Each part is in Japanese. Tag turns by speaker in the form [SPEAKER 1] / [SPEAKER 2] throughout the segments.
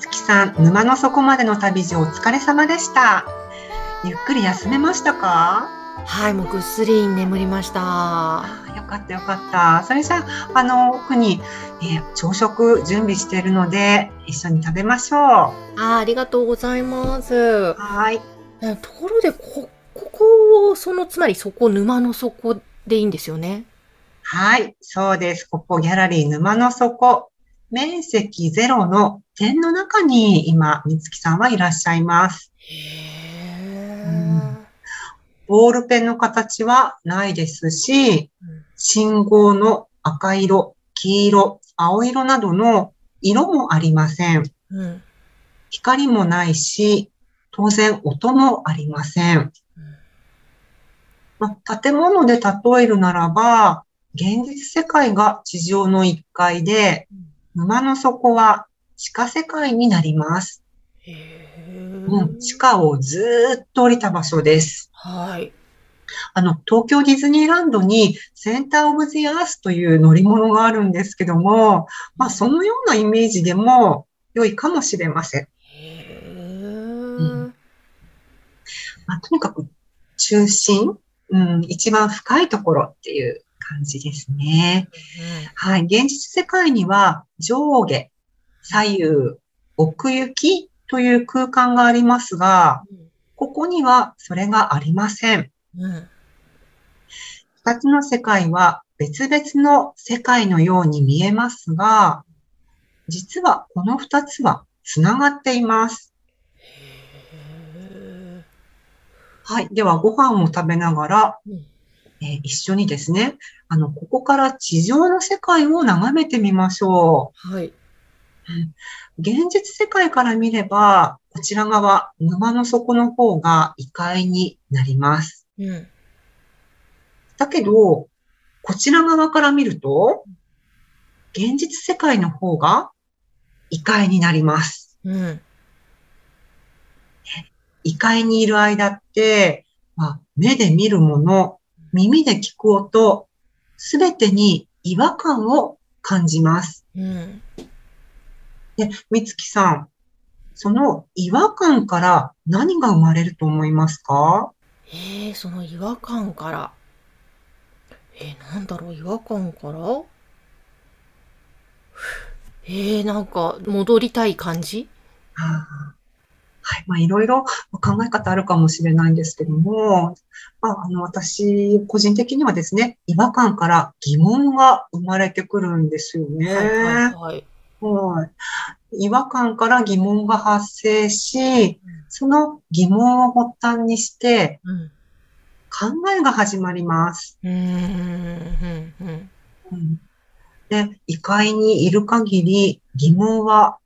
[SPEAKER 1] みつきさん、沼の底までの旅路お疲れ様でした。ゆっくり休めましたか？
[SPEAKER 2] はい、もうぐっすり眠りました。
[SPEAKER 1] よかったよかった。それじゃあ、あの、奥に、えー朝食準備しているので、一緒に食べましょう。
[SPEAKER 2] あーありがとうございます。
[SPEAKER 1] はい。
[SPEAKER 2] えところで、こ、ここを、その、つまりそこ、沼の底でいいんですよね？
[SPEAKER 1] はい、そうです。ここギャラリー沼の底、面積ゼロの点の中に今、みつきさんはいらっしゃいます。
[SPEAKER 2] へ
[SPEAKER 1] うんボールペンの形はないですし、
[SPEAKER 2] うん
[SPEAKER 1] 信号の赤色、黄色、青色などの色もありません。
[SPEAKER 2] うん。
[SPEAKER 1] 光もないし、当然音もありません。まあ、建物で例えるならば、現実世界が地上の1階で、沼の底は地下世界になります。
[SPEAKER 2] へ
[SPEAKER 1] うん、地下をずーっと降りた場所です。
[SPEAKER 2] はい。
[SPEAKER 1] あの、東京ディズニーランドにセンターオブジアースという乗り物があるんですけども、まあ、そのようなイメージでも良いかもしれません。
[SPEAKER 2] へ
[SPEAKER 1] んまあ、とにかく中心、うん、一番深いところっていう感じですね。はい。現実世界には上下、左右、奥行きという空間がありますが、ここにはそれがありません。
[SPEAKER 2] うん。
[SPEAKER 1] 二つの世界は別々の世界のように見えますが、実はこの二つはつながっています。
[SPEAKER 2] へ
[SPEAKER 1] はい。ではご飯を食べながら、えー一緒にですね、あの、ここから地上の世界を眺めてみましょ
[SPEAKER 2] はい。
[SPEAKER 1] う。現実世界から見れば、こちら側、沼の底の方が異界になります。
[SPEAKER 2] うん。
[SPEAKER 1] だけど、こちら側から見ると、現実世界の方が異界になります。
[SPEAKER 2] うん。
[SPEAKER 1] 異界にいる間って、まあ、目で見るもの、耳で聞く音、すべてに違和感を感じます。
[SPEAKER 2] うん。
[SPEAKER 1] で、みつきさん、その違和感から何が生まれると思いますか？
[SPEAKER 2] えー、その違和感から。えー、なんだろう、違和感から？えー、なんか、戻りたい感じ？
[SPEAKER 1] あーはい。まあ、いろいろ考え方あるかもしれないんですけども、まあ、あの、私、個人的にはですね、違和感から疑問が生まれてくるんですよね。
[SPEAKER 2] はいはいはい。
[SPEAKER 1] はい。違和感から疑問が発生し、その疑問を発端にして
[SPEAKER 2] うん。
[SPEAKER 1] 考えが始まります。
[SPEAKER 2] うん
[SPEAKER 1] で、異界にいる限り疑問は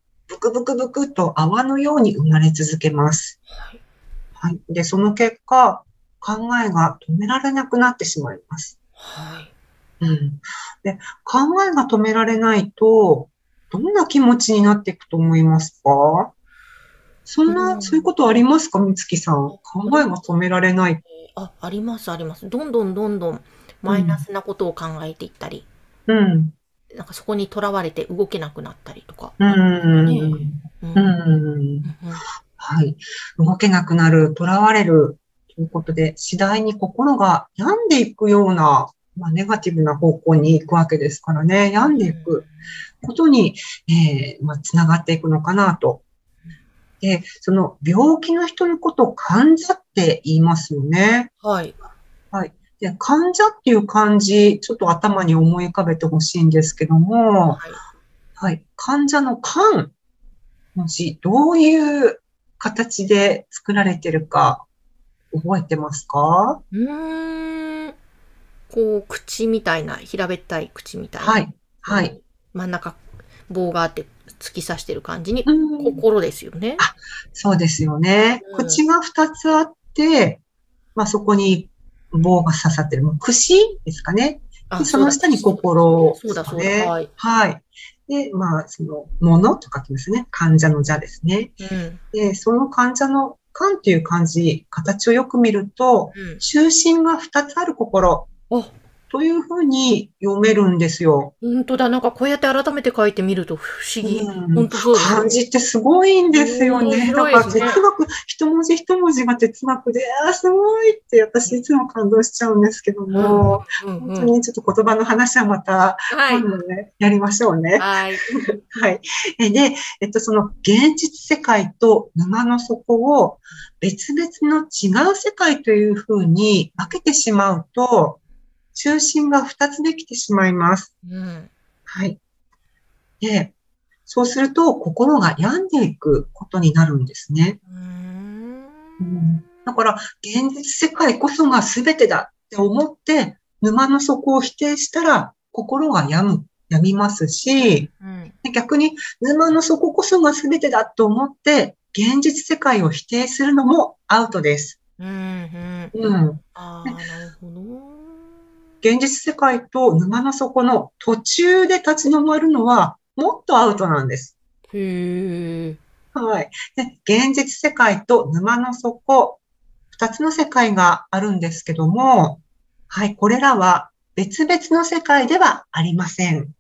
[SPEAKER 1] ブクブクブクと泡のように生まれ続けます。
[SPEAKER 2] はい。
[SPEAKER 1] はい。で、その結果、考えが止められなくなってしまいます。
[SPEAKER 2] はい。
[SPEAKER 1] うん。で、考えが止められないと、どんな気持ちになっていくと思いますか？そん
[SPEAKER 2] う
[SPEAKER 1] な、
[SPEAKER 2] ん
[SPEAKER 1] そういうことありますか？みつきさん。考えが止められない。
[SPEAKER 2] あ、ありますあります。どんどんどんどんマイナスなことを考えていったり、
[SPEAKER 1] うん。
[SPEAKER 2] なんかそこにとらわれて動けなくなったりとか。
[SPEAKER 1] うん。
[SPEAKER 2] ねう。
[SPEAKER 1] うんん。
[SPEAKER 2] うん
[SPEAKER 1] はい。動けなくなる、囚われる。ということで、次第に心が病んでいくような、まあ、ネガティブな方向に行くわけですからね。病んでいく。ことに、えーまあ、つながっていくのかなと。で、その病気の人のことを患者って言いますよね。
[SPEAKER 2] はい。
[SPEAKER 1] で、患者っていう漢字、ちょっと頭に思い浮かべてほしいんですけども、
[SPEAKER 2] はい。
[SPEAKER 1] はい、患者の患の字、どういう形で作られてるか覚えてますか？
[SPEAKER 2] うーん。こう、口みたいな、平べったい口みたいな。
[SPEAKER 1] はい、はい。
[SPEAKER 2] 真ん中、棒があって突き刺してる感じに、
[SPEAKER 1] うん
[SPEAKER 2] 心ですよね。
[SPEAKER 1] あそうですよね。
[SPEAKER 2] うん
[SPEAKER 1] 口が2つあって、まあそこに棒が刺さってる。もう串ですかね。
[SPEAKER 2] あ
[SPEAKER 1] でその下に心
[SPEAKER 2] そうだそうだ、
[SPEAKER 1] ですかね。
[SPEAKER 2] はい。
[SPEAKER 1] はい。で、まあ、その、ものと書きますね。患者の者ですね。
[SPEAKER 2] うん。
[SPEAKER 1] で、その患者の、患っていう漢字、形をよく見ると、
[SPEAKER 2] うん。
[SPEAKER 1] 中心が2つある心
[SPEAKER 2] あ、
[SPEAKER 1] というふうに読めるんですよ。
[SPEAKER 2] 本当だ。なんかこうやって改めて書いてみると不思議。
[SPEAKER 1] うん
[SPEAKER 2] 本当そうです
[SPEAKER 1] 漢字ってすごいんですよ
[SPEAKER 2] 面
[SPEAKER 1] ね。
[SPEAKER 2] 白
[SPEAKER 1] ないんか哲学、一文字一文字が哲学で、ああ、すごいって私いつも感動しちゃうんですけども、
[SPEAKER 2] うんうん
[SPEAKER 1] 本当にちょっと言葉の話はまた、
[SPEAKER 2] はい。
[SPEAKER 1] 今度ね、やりましょうね。
[SPEAKER 2] はい。
[SPEAKER 1] はい。えで、えっと、その現実世界と沼の底を別々の違う世界というふうに分けてしまうと、中心が2つできてしまいます。
[SPEAKER 2] うん。
[SPEAKER 1] はい。で、そうすると心が病んでいくことになるんですね。
[SPEAKER 2] うーん
[SPEAKER 1] うんだから、現実世界こそが全てだって思って、沼の底を否定したら、心が病む、病みますし、
[SPEAKER 2] うん。
[SPEAKER 1] で逆に沼の底こそが全てだと思って、現実世界を否定するのもアウトです。
[SPEAKER 2] うん。うん。
[SPEAKER 1] うん。
[SPEAKER 2] ああ、なるほど。
[SPEAKER 1] 現実世界と沼の底の途中で立ち止まるのは、もっとアウトなんです。
[SPEAKER 2] へえ。
[SPEAKER 1] はい。で、現実世界と沼の底、二つの世界があるんですけども、はい、これらは別々の世界ではありません。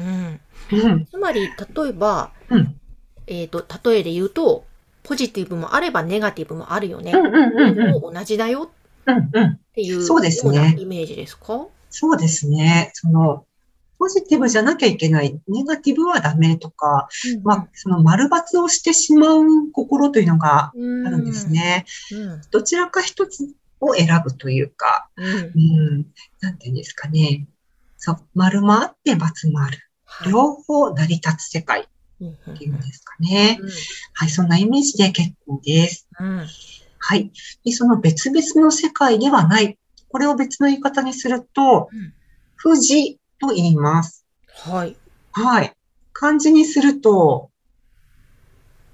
[SPEAKER 2] うん。
[SPEAKER 1] うん。
[SPEAKER 2] つまり、例えば、
[SPEAKER 1] うん。
[SPEAKER 2] えっと、例えで言うと、ポジティブもあればネガティブもあるよね。
[SPEAKER 1] うんうんうんうん。
[SPEAKER 2] 同じだよ。っていう
[SPEAKER 1] そうですね
[SPEAKER 2] ようなイメージですか？
[SPEAKER 1] そうですね。その、ポジティブじゃなきゃいけない、ネガティブはダメとか、まあ、その丸抜をしてしまう心というのが
[SPEAKER 2] あ、
[SPEAKER 1] るんです。ね。
[SPEAKER 2] うん。
[SPEAKER 1] どちらか一つを選ぶというか、
[SPEAKER 2] うん。
[SPEAKER 1] うん、なんていうんですかね。そう、丸もあって×もある。
[SPEAKER 2] はい
[SPEAKER 1] 両方成り立つ世界
[SPEAKER 2] うん
[SPEAKER 1] っていうんですかね。
[SPEAKER 2] うん
[SPEAKER 1] はい、そんなイメージで結構です。
[SPEAKER 2] うん。
[SPEAKER 1] はい。で、その別々の世界ではない。これを別の言い方にすると、
[SPEAKER 2] うん
[SPEAKER 1] 富士と言います。
[SPEAKER 2] はい。
[SPEAKER 1] はい。漢字にすると、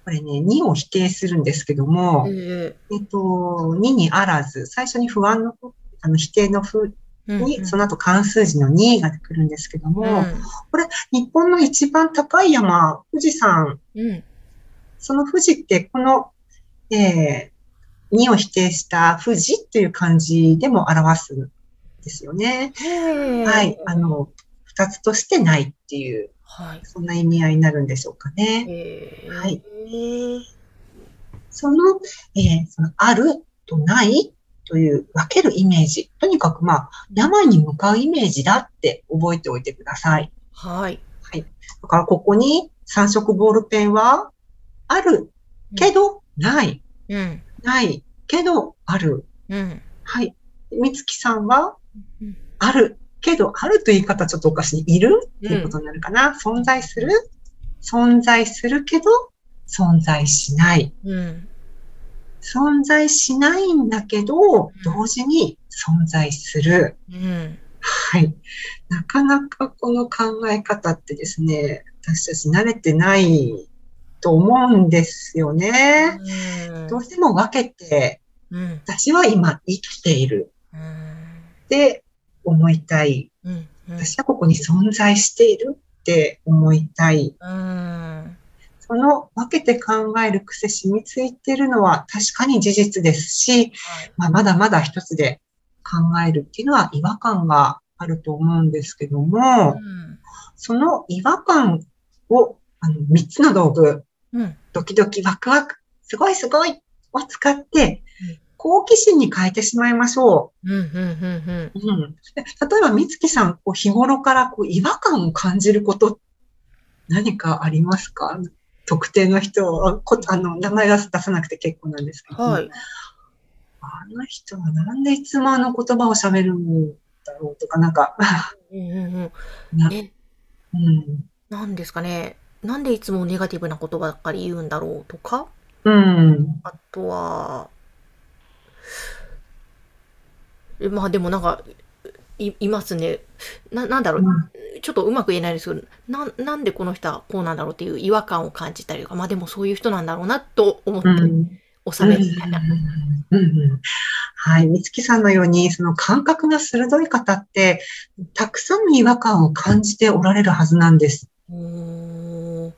[SPEAKER 1] これね、2を否定するんですけども、
[SPEAKER 2] え
[SPEAKER 1] えっと、2にあらず、最初に不安の、あの、否定の不
[SPEAKER 2] え
[SPEAKER 1] に、その後関数字の2が来るんですけども、
[SPEAKER 2] う
[SPEAKER 1] 日本の一番高い山、富士山、
[SPEAKER 2] ん。うん。
[SPEAKER 1] その富士ってこの、えー、2を否定した富士っていう漢字でも表すんですよね。
[SPEAKER 2] は
[SPEAKER 1] はい。あ、の、二つとしてないっていう、
[SPEAKER 2] はい。
[SPEAKER 1] そんな意味合いになるんでしょうかね。
[SPEAKER 2] ええ
[SPEAKER 1] はいその、えーそのあるとないという分けるイメージ。とにかくまあ、山に向かうイメージだって覚えておいてください。
[SPEAKER 2] はい。
[SPEAKER 1] だからここに三色ボールペンは、あるけどない。
[SPEAKER 2] うん。
[SPEAKER 1] ないけどある。
[SPEAKER 2] うん。
[SPEAKER 1] はい。みつきさんは
[SPEAKER 2] うん、
[SPEAKER 1] あるけど、あるという言い方ちょっとおかしい。いる？っていうことになるかな？存在する？存在するけど、存在しない。
[SPEAKER 2] うん。
[SPEAKER 1] 存在しないんだけど、同時に存在する。
[SPEAKER 2] うん。
[SPEAKER 1] はい。なかなかこの考え方ってですね、私たち慣れてないと思うんですよね。どうしても分けて、
[SPEAKER 2] うん。
[SPEAKER 1] 私は今生きている
[SPEAKER 2] うん。
[SPEAKER 1] って思いたい。
[SPEAKER 2] うん。
[SPEAKER 1] 私はここに存在しているって思いたい。
[SPEAKER 2] うん。
[SPEAKER 1] その分けて考える癖染みついてるのは確かに事実ですし、まあ、まだまだ一つで考えるっていうのは違和感があると思うんですけども、その違和感を、あの、三つの道具、
[SPEAKER 2] うん。
[SPEAKER 1] ドキドキワクワク、すごいすごいを使って
[SPEAKER 2] うん、
[SPEAKER 1] 好奇心に変えてしまいましょ
[SPEAKER 2] うん。うん。うん。
[SPEAKER 1] う。うん、で例えば、みつきさん、こう日頃からこう違和感を感じること、何かありますか？特定の人あこあの、名前出さなくて結構なんですけど、
[SPEAKER 2] はい。
[SPEAKER 1] あの人はなんでいつもあの言葉を喋るんだろうとか、なんか、
[SPEAKER 2] うん。うん。
[SPEAKER 1] うん、
[SPEAKER 2] なんですかね。なんでいつもネガティブなことばっかり言うんだろうとか、
[SPEAKER 1] うん、
[SPEAKER 2] あとは、えまあでもなんか、いいますね。な、なんだろう、
[SPEAKER 1] うん
[SPEAKER 2] ちょっとうまく言えないですけど、な、なんでこの人はこうなんだろうっていう違和感を感じたりとか、まあでもそういう人なんだろうなと思って
[SPEAKER 1] うん
[SPEAKER 2] 収めるみたいな。
[SPEAKER 1] うんうんうんはい。美月さんのように、その感覚が鋭い方って、たくさんの違和感を感じておられるはずなんです。
[SPEAKER 2] おー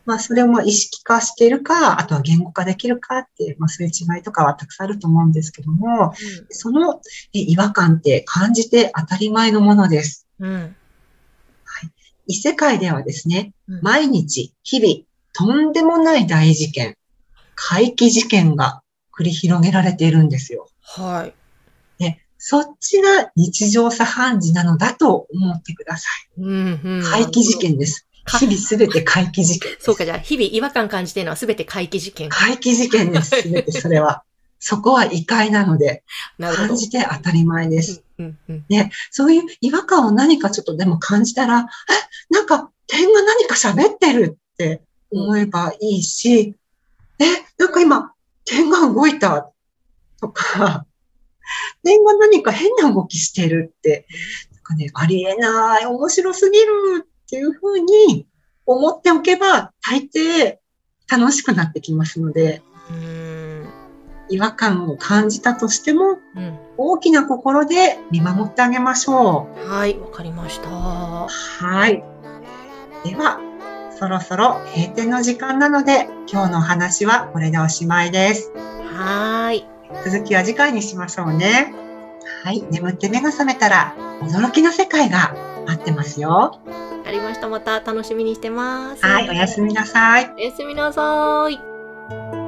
[SPEAKER 1] まあ、それをまあ意識化しているか、あとは言語化できるかって、まあ、そういう違いとかはたくさんあると思うんですけども、そのえ違和感って感じて当たり前のものです。
[SPEAKER 2] うん。うん。
[SPEAKER 1] 異世界ではですね、
[SPEAKER 2] うん
[SPEAKER 1] 毎日、日々、とんでもない大事件、怪奇事件が繰り広げられているんですよ。
[SPEAKER 2] はい。
[SPEAKER 1] ね、そっちが日常茶飯事なのだと思ってくださ
[SPEAKER 2] うん、うん。
[SPEAKER 1] い。怪奇事件です。
[SPEAKER 2] か
[SPEAKER 1] 日々すべて怪奇事件。
[SPEAKER 2] そうか、じゃあ、日々違和感感じてるのは全て怪奇事件。
[SPEAKER 1] 怪奇事件です。すべてそれは。そこは異界なので。感じて当たり前です。
[SPEAKER 2] うん、うん、
[SPEAKER 1] そういう違和感を何かちょっとでも感じたら、え、なんか点が何か喋ってるって思えばいいし、え、なんか今点が動いたとか、点が何か変な動きしてるって、なんかね、ありえない、面白すぎるっていうふうに思っておけば、大抵楽しくなってきますので、
[SPEAKER 2] うん。うん。
[SPEAKER 1] 違和感を感じたとしても、
[SPEAKER 2] うん。
[SPEAKER 1] 大きな心で見守ってあげましょう。
[SPEAKER 2] はい、わかりました。
[SPEAKER 1] はい。では、そろそろ閉店の時間なので、今日のお話はこれでおしまいです。
[SPEAKER 2] はーい。
[SPEAKER 1] 続きは次回にしましょうね。はい。眠って目が覚めたら、驚きの世界が待ってますよ。
[SPEAKER 2] わかりました。また楽しみにしてます。
[SPEAKER 1] はい。おやすみなさい。
[SPEAKER 2] おやすみなさーい。